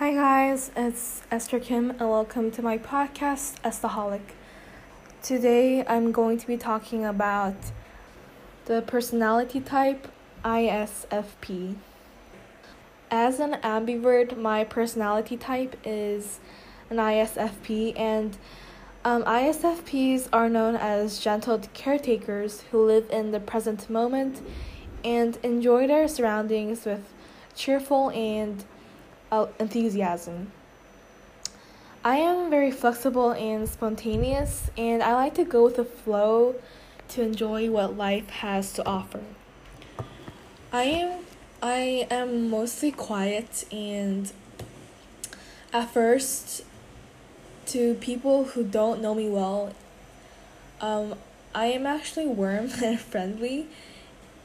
Hi guys, it's Esther Kim and welcome to my podcast Estaholic. Today I'm going to be talking about the personality type ISFP. As an ambivert, my personality type is an ISFP and um, ISFPs are known as gentle caretakers who live in the present moment and enjoy their surroundings with cheerful and enthusiasm. I am very flexible and spontaneous, and I like to go with the flow to enjoy what life has to offer. I am I am mostly quiet and at first to people who don't know me well, um, I am actually warm and friendly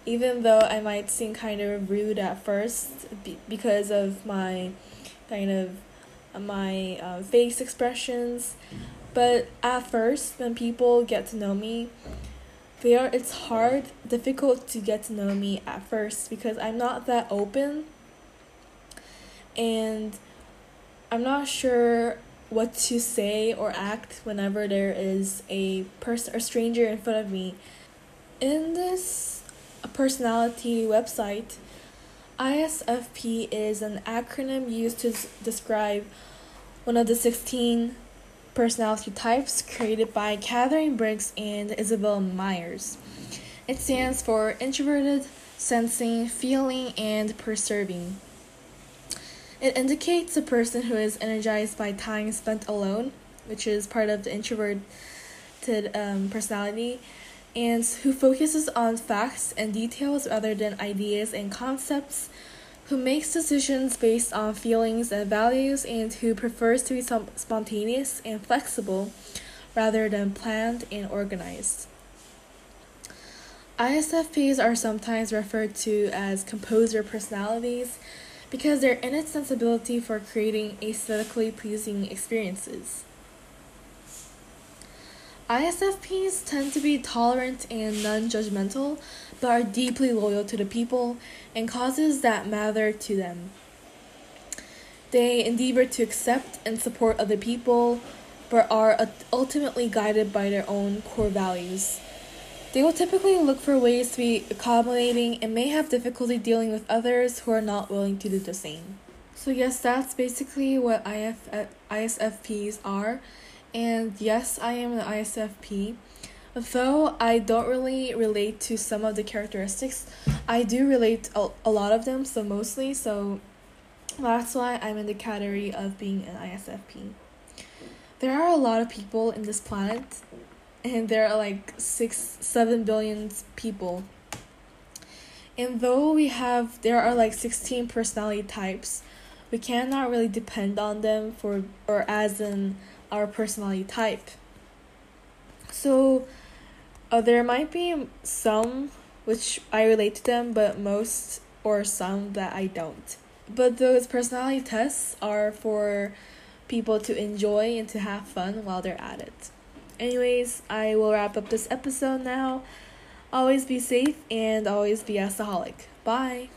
even though I might seem kind of rude at first be- because of my kind of my uh, face expressions but at first when people get to know me they are it's hard difficult to get to know me at first because i'm not that open and i'm not sure what to say or act whenever there is a person or stranger in front of me. In this personality website. ISFP is an acronym used to describe one of the 16 personality types created by Katharine Briggs and Isabel Myers. It stands for introverted, sensing, feeling, and perceiving. It indicates a person who is energized by time spent alone, which is part of the introverted um, personality, and who focuses on facts and details rather than ideas and concepts, who makes decisions based on feelings and values, and who prefers to be spontaneous and flexible rather than planned and organized. ISFPs are sometimes referred to as composer personalities because their innate sensibility for creating aesthetically pleasing experiences. ISFPs tend to be tolerant and non judgmental, but are deeply loyal to the people and causes that matter to them. They endeavor to accept and support other people, but are ultimately guided by their own core values. They will typically look for ways to be accommodating and may have difficulty dealing with others who are not willing to do the same. So, yes, that's basically what ISFPs are. And yes, I am an ISFP. Though I don't really relate to some of the characteristics, I do relate a, a lot of them, so mostly, so that's why I'm in the category of being an ISFP. There are a lot of people in this planet, and there are like six, seven billion people. And though we have, there are like 16 personality types, we cannot really depend on them for, or as in, our personality type. So uh, there might be some which I relate to them, but most or some that I don't. But those personality tests are for people to enjoy and to have fun while they're at it. Anyways, I will wrap up this episode now. Always be safe and always be a Bye.